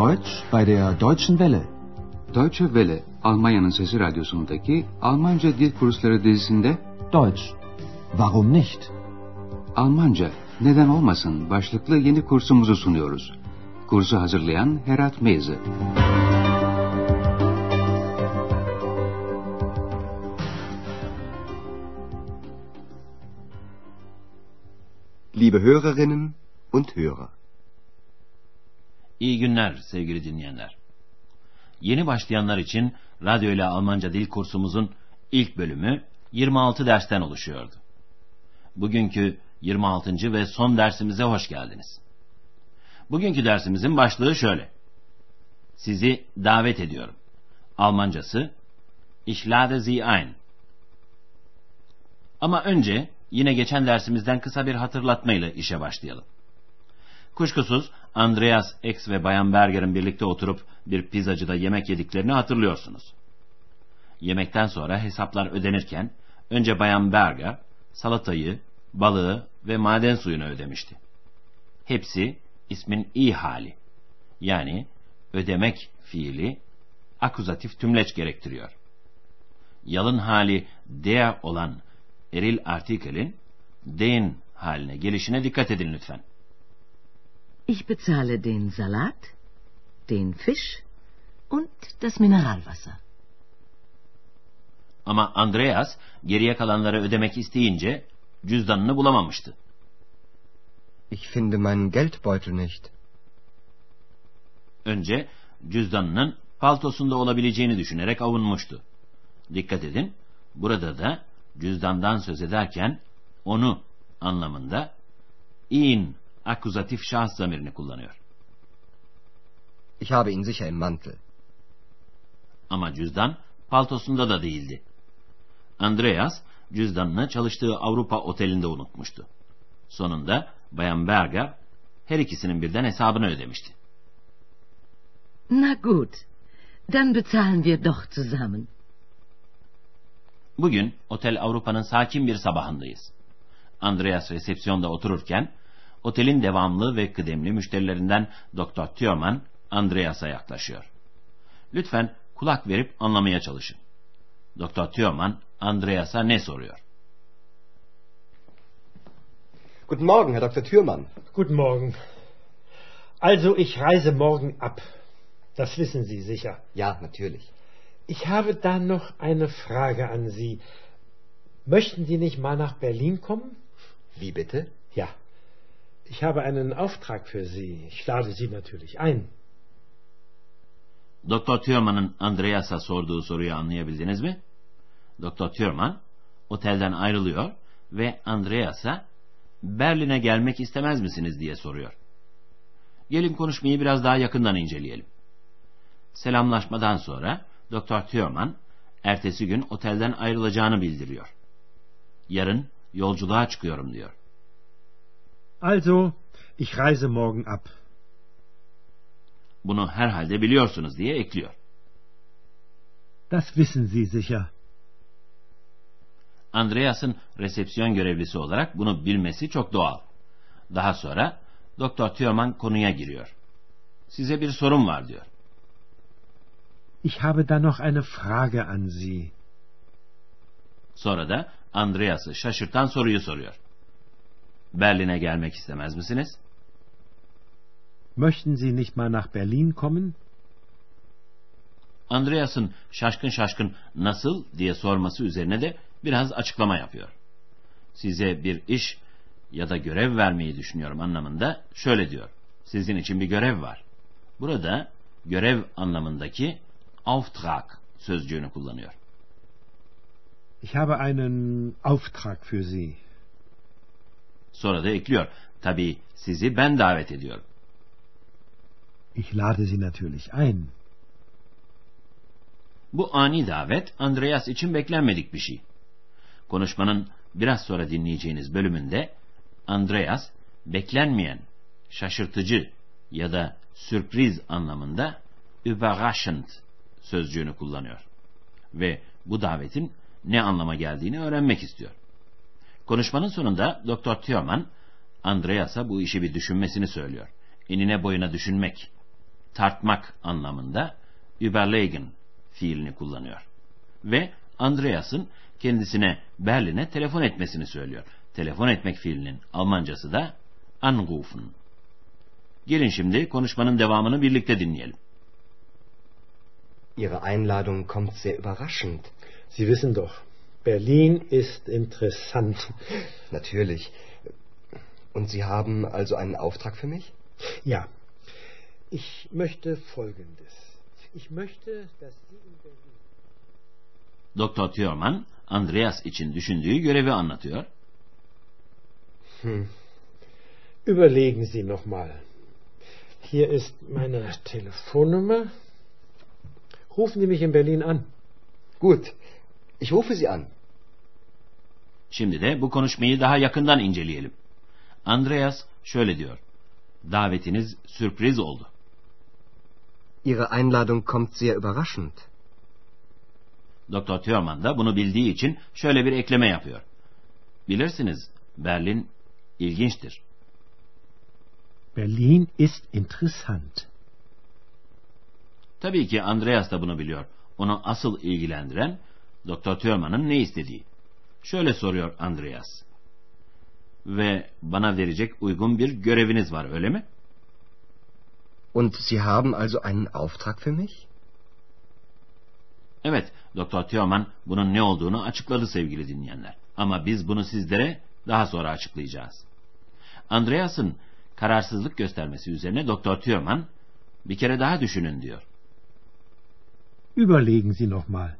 Deutsch bei der Deutschen Welle. Deutsche Welle, Almanya'nın Sesi Radyosu'ndaki Almanca Dil Kursları dizisinde Deutsch. Warum nicht? Almanca, neden olmasın başlıklı yeni kursumuzu sunuyoruz. Kursu hazırlayan Herat Meyze. Liebe Hörerinnen und Hörer. İyi günler sevgili dinleyenler. Yeni başlayanlar için radyo ile Almanca dil kursumuzun ilk bölümü 26 dersten oluşuyordu. Bugünkü 26. ve son dersimize hoş geldiniz. Bugünkü dersimizin başlığı şöyle. Sizi davet ediyorum. Almancası Ich lade Sie ein. Ama önce yine geçen dersimizden kısa bir hatırlatmayla işe başlayalım. Kuşkusuz Andreas X ve Bayan Berger'in birlikte oturup bir pizzacıda yemek yediklerini hatırlıyorsunuz. Yemekten sonra hesaplar ödenirken önce Bayan Berger salatayı, balığı ve maden suyunu ödemişti. Hepsi ismin iyi hali. Yani ödemek fiili akuzatif tümleç gerektiriyor. Yalın hali der olan eril artikelin den haline gelişine dikkat edin lütfen. Ich bezahle den Salat, den Fisch und das Mineralwasser. Ama Andreas geriye kalanları ödemek isteyince cüzdanını bulamamıştı. Ich finde meinen Geldbeutel nicht. Önce cüzdanının paltosunda olabileceğini düşünerek avunmuştu. Dikkat edin, burada da cüzdandan söz ederken onu anlamında in akuzatif şahıs zamirini kullanıyor. Ich habe ihn sicher im Mantel. Ama cüzdan paltosunda da değildi. Andreas cüzdanını çalıştığı Avrupa otelinde unutmuştu. Sonunda Bayan Berger her ikisinin birden hesabını ödemişti. Na gut, dann bezahlen wir doch zusammen. Bugün Otel Avrupa'nın sakin bir sabahındayız. Andreas resepsiyonda otururken otelin devamlı ve kıdemli müşterilerinden Dr. Thürmann Andreas'a yaklaşıyor. Lütfen kulak verip anlamaya çalışın. Dr. Thürmann Andreas'a ne soruyor? Guten Morgen, Herr Dr. Thürmann. Guten Morgen. Also, ich reise morgen ab. Das wissen Sie sicher. Ja, natürlich. Ich habe da noch eine Frage an Sie. Möchten Sie nicht mal nach Berlin kommen? Wie bitte? Ja. Ich habe einen Auftrag für Sie. Ich lade Sie natürlich ein. Dr. Thürmann'ın Andreas'a sorduğu soruyu anlayabildiniz mi? Dr. Thürmann otelden ayrılıyor ve Andreas'a Berlin'e gelmek istemez misiniz diye soruyor. Gelin konuşmayı biraz daha yakından inceleyelim. Selamlaşmadan sonra Dr. Thürmann ertesi gün otelden ayrılacağını bildiriyor. Yarın yolculuğa çıkıyorum diyor. Also, ich reise morgen ab. Bunu herhalde biliyorsunuz diye ekliyor. Das wissen Sie sicher. Andreas'ın resepsiyon görevlisi olarak bunu bilmesi çok doğal. Daha sonra Doktor Thürmann konuya giriyor. Size bir sorum var diyor. Ich habe da noch eine Frage an Sie. Sonra da Andreas'ı şaşırtan soruyu soruyor. Berlin'e gelmek istemez misiniz? Möchten Sie nicht mal nach Berlin kommen? Andreas'ın şaşkın şaşkın nasıl diye sorması üzerine de biraz açıklama yapıyor. Size bir iş ya da görev vermeyi düşünüyorum anlamında şöyle diyor. Sizin için bir görev var. Burada görev anlamındaki Auftrag sözcüğünü kullanıyor. Ich habe einen Auftrag für Sie. Sonra da ekliyor. Tabii sizi ben davet ediyorum. Ich lade Sie natürlich ein. Bu ani davet Andreas için beklenmedik bir şey. Konuşmanın biraz sonra dinleyeceğiniz bölümünde Andreas beklenmeyen, şaşırtıcı ya da sürpriz anlamında überraschend sözcüğünü kullanıyor. Ve bu davetin ne anlama geldiğini öğrenmek istiyor. Konuşmanın sonunda Dr. Thürmann Andreas'a bu işi bir düşünmesini söylüyor. Enine boyuna düşünmek. tartmak anlamında überlegen fiilini kullanıyor. Ve Andreas'ın kendisine Berlin'e telefon etmesini söylüyor. Telefon etmek fiilinin Almancası da anrufen. Gelin şimdi konuşmanın devamını birlikte dinleyelim. Ihre Einladung kommt sehr überraschend. Sie wissen doch, Berlin ist interessant. Natürlich. Und Sie haben also einen Auftrag für mich? Ja, ich möchte Folgendes. Ich möchte, dass Sie in Berlin... Doktor Thürmann, Andreas için düşündüğü görevi anlatıyor. Hm. Überlegen Sie nochmal. Hier ist meine Telefonnummer. Rufen Sie mich in Berlin an. Gut, ich rufe Sie an. Şimdi de bu konuşmayı daha yakından inceleyelim. Andreas şöyle diyor. Davetiniz sürpriz oldu. Ihre Einladung kommt sehr überraschend. Doktor Thürmann da bunu bildiği için şöyle bir ekleme yapıyor. Bilirsiniz Berlin ilginçtir. Berlin ist interessant. Tabii ki Andreas da bunu biliyor. Onu asıl ilgilendiren Doktor Thürmann'ın ne istediği. Şöyle soruyor Andreas. Ve bana verecek uygun bir göreviniz var öyle mi? Und Sie haben also einen Auftrag für mich? Evet, Doktor Thürmann bunun ne olduğunu açıkladı sevgili dinleyenler. Ama biz bunu sizlere daha sonra açıklayacağız. Andreas'ın kararsızlık göstermesi üzerine Doktor Thürmann bir kere daha düşünün diyor. Überlegen Sie nochmal.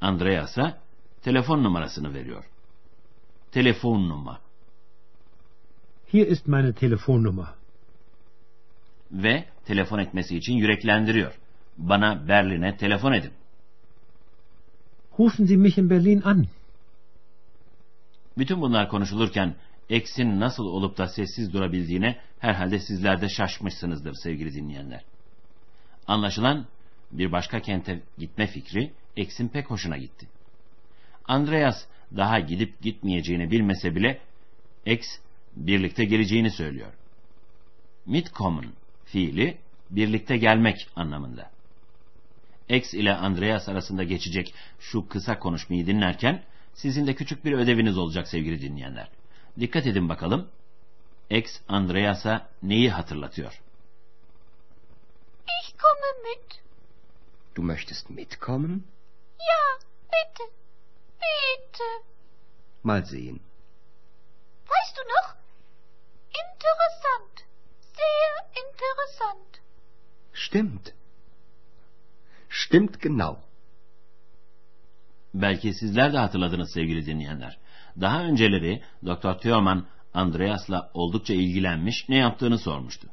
Andreas'a telefon numarasını veriyor. Telefon numara. Hier ist meine Telefonnummer. Ve telefon etmesi için yüreklendiriyor. Bana Berlin'e telefon edin. Rufen Sie mich in Berlin an. Bütün bunlar konuşulurken X'in nasıl olup da sessiz durabildiğine herhalde sizler de şaşmışsınızdır sevgili dinleyenler. Anlaşılan bir başka kente gitme fikri X'in pek hoşuna gitti. Andreas daha gidip gitmeyeceğini bilmese bile X birlikte geleceğini söylüyor. Mitkommen fiili birlikte gelmek anlamında. X ile Andreas arasında geçecek şu kısa konuşmayı dinlerken sizin de küçük bir ödeviniz olacak sevgili dinleyenler. Dikkat edin bakalım. X Andreas'a neyi hatırlatıyor? Ich komme mit. Du möchtest mitkommen? Ja, bitte. Bitte. Mal sehen. Weißt du noch? Interessant. Sehr interessant. Stimmt. Stimmt genau. Belki sizler de hatırladınız sevgili dinleyenler. Daha önceleri Dr. Thürmann Andreas'la oldukça ilgilenmiş, ne yaptığını sormuştu.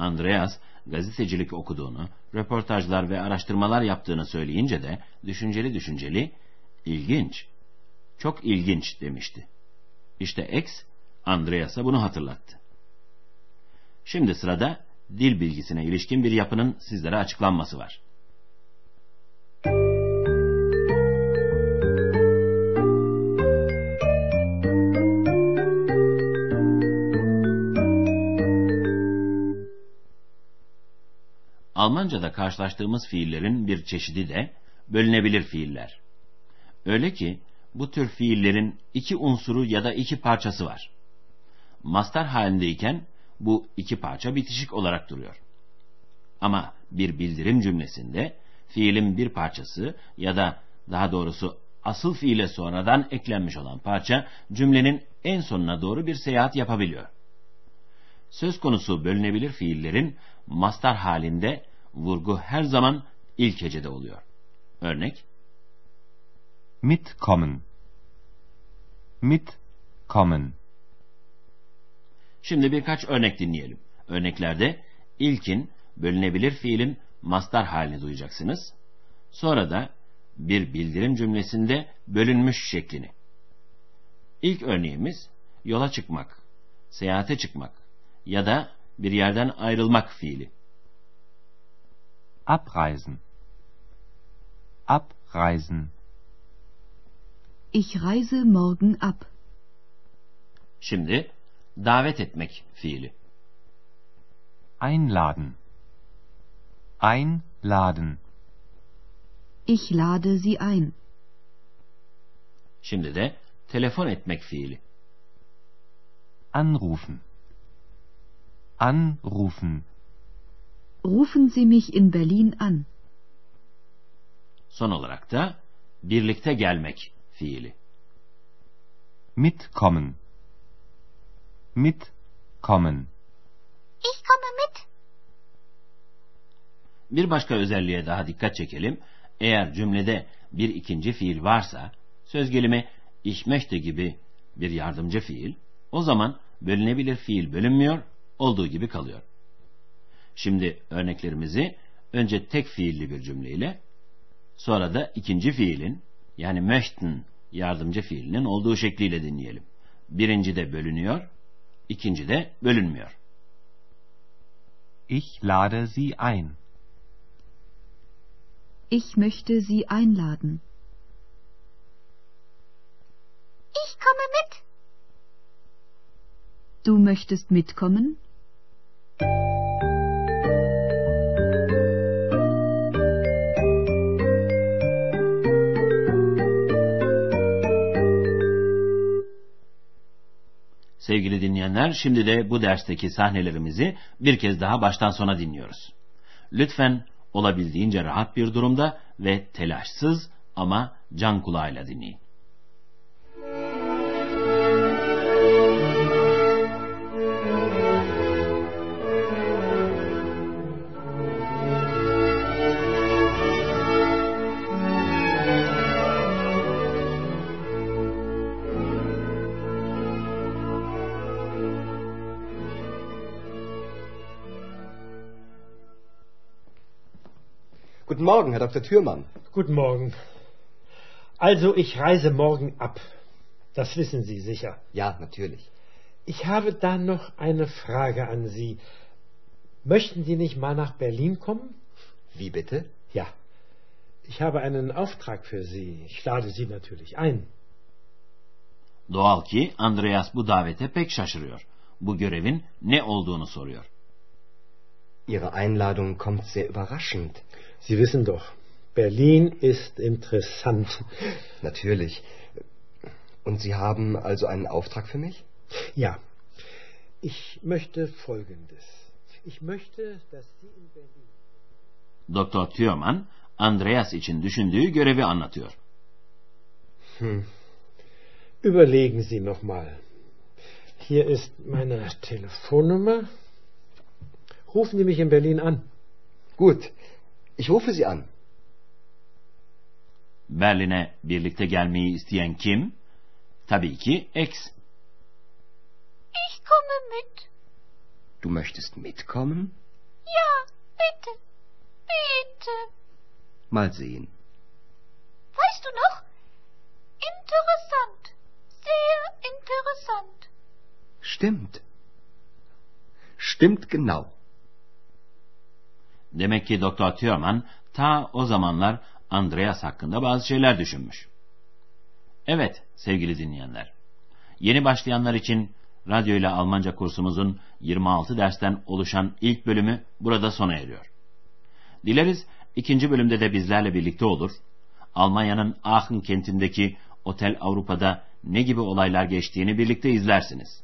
Andreas gazetecilik okuduğunu, röportajlar ve araştırmalar yaptığını söyleyince de düşünceli düşünceli, ilginç, çok ilginç demişti. İşte X, Andreas'a bunu hatırlattı. Şimdi sırada dil bilgisine ilişkin bir yapının sizlere açıklanması var. Almanca'da karşılaştığımız fiillerin bir çeşidi de bölünebilir fiiller. Öyle ki bu tür fiillerin iki unsuru ya da iki parçası var. Mastar halindeyken bu iki parça bitişik olarak duruyor. Ama bir bildirim cümlesinde fiilin bir parçası ya da daha doğrusu asıl fiile sonradan eklenmiş olan parça cümlenin en sonuna doğru bir seyahat yapabiliyor. Söz konusu bölünebilir fiillerin mastar halinde vurgu her zaman ilk hecede oluyor. Örnek Mitkommen. Mitkommen. Şimdi birkaç örnek dinleyelim. Örneklerde ilkin bölünebilir fiilin mastar halini duyacaksınız. Sonra da bir bildirim cümlesinde bölünmüş şeklini. İlk örneğimiz yola çıkmak, seyahate çıkmak ya da bir yerden ayrılmak fiili. Abreisen. Abreisen. Ich reise morgen ab. Şimdi davet etmek fiili. Einladen. Einladen. Ich lade Sie ein. Şimdi de telefon etmek fiili. Anrufen. Anrufen. Rufen Sie mich in Berlin an. Son olarak da birlikte gelmek fiili. Mitkommen. Mitkommen. Ich komme mit. Bir başka özelliğe daha dikkat çekelim. Eğer cümlede bir ikinci fiil varsa, söz gelimi ich möchte gibi bir yardımcı fiil, o zaman bölünebilir fiil bölünmüyor, olduğu gibi kalıyor. Şimdi örneklerimizi önce tek fiilli bir cümleyle, sonra da ikinci fiilin, yani möchten yardımcı fiilinin olduğu şekliyle dinleyelim. Birinci de bölünüyor, ikinci de bölünmüyor. Ich lade Sie ein. Ich möchte Sie einladen. Ich komme mit. Du möchtest mitkommen? Sevgili dinleyenler, şimdi de bu dersteki sahnelerimizi bir kez daha baştan sona dinliyoruz. Lütfen olabildiğince rahat bir durumda ve telaşsız ama can kulağıyla dinleyin. Guten Morgen, Herr Dr. Thürmann. Guten Morgen. Also, ich reise morgen ab. Das wissen Sie sicher. Ja, natürlich. Ich habe da noch eine Frage an Sie. Möchten Sie nicht mal nach Berlin kommen? Wie bitte? Ja. Ich habe einen Auftrag für Sie. Ich lade Sie natürlich ein. Doğal ki Andreas bu davete pek şaşırıyor. Bu görevin ne olduğunu soruyor. Ihre Einladung kommt sehr überraschend. Sie wissen doch, Berlin ist interessant. Natürlich. Und Sie haben also einen Auftrag für mich? Ja. Ich möchte Folgendes. Ich möchte, dass Sie in Berlin. Doktor Thürmann, Andreas için düşündüğü görevi anlatıyor. Hm. Überlegen Sie nochmal. Hier ist meine Telefonnummer. Rufen Sie mich in Berlin an. Gut. Ich rufe Sie an. Berlin'e birlikte gelmeyi isteyen kim? Tabii ki X. Ich komme mit. Du möchtest mitkommen? Ja, bitte. Bitte. Mal sehen. Weißt du noch? Interessant. Sehr interessant. Stimmt. Stimmt genau. Demek ki Doktor Thürmann ta o zamanlar Andreas hakkında bazı şeyler düşünmüş. Evet sevgili dinleyenler. Yeni başlayanlar için radyo ile Almanca kursumuzun 26 dersten oluşan ilk bölümü burada sona eriyor. Dileriz ikinci bölümde de bizlerle birlikte olur. Almanya'nın Aachen kentindeki Otel Avrupa'da ne gibi olaylar geçtiğini birlikte izlersiniz.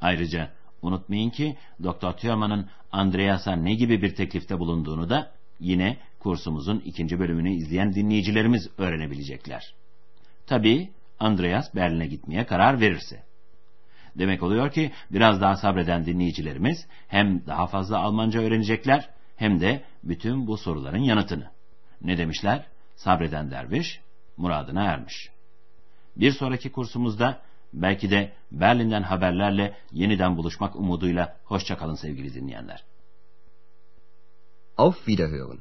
Ayrıca unutmayın ki Dr. Thürmann'ın Andreas'a ne gibi bir teklifte bulunduğunu da yine kursumuzun ikinci bölümünü izleyen dinleyicilerimiz öğrenebilecekler. Tabii Andreas Berlin'e gitmeye karar verirse. Demek oluyor ki biraz daha sabreden dinleyicilerimiz hem daha fazla Almanca öğrenecekler hem de bütün bu soruların yanıtını. Ne demişler? Sabreden derviş muradına ermiş. Bir sonraki kursumuzda belki de Berlin'den haberlerle yeniden buluşmak umuduyla hoşçakalın sevgili dinleyenler. Auf Wiederhören.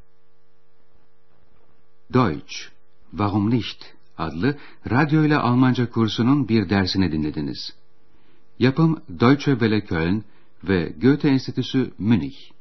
Deutsch, Warum nicht? adlı radyo ile Almanca kursunun bir dersini dinlediniz. Yapım Deutsche Welle Köln ve Goethe Enstitüsü Münih.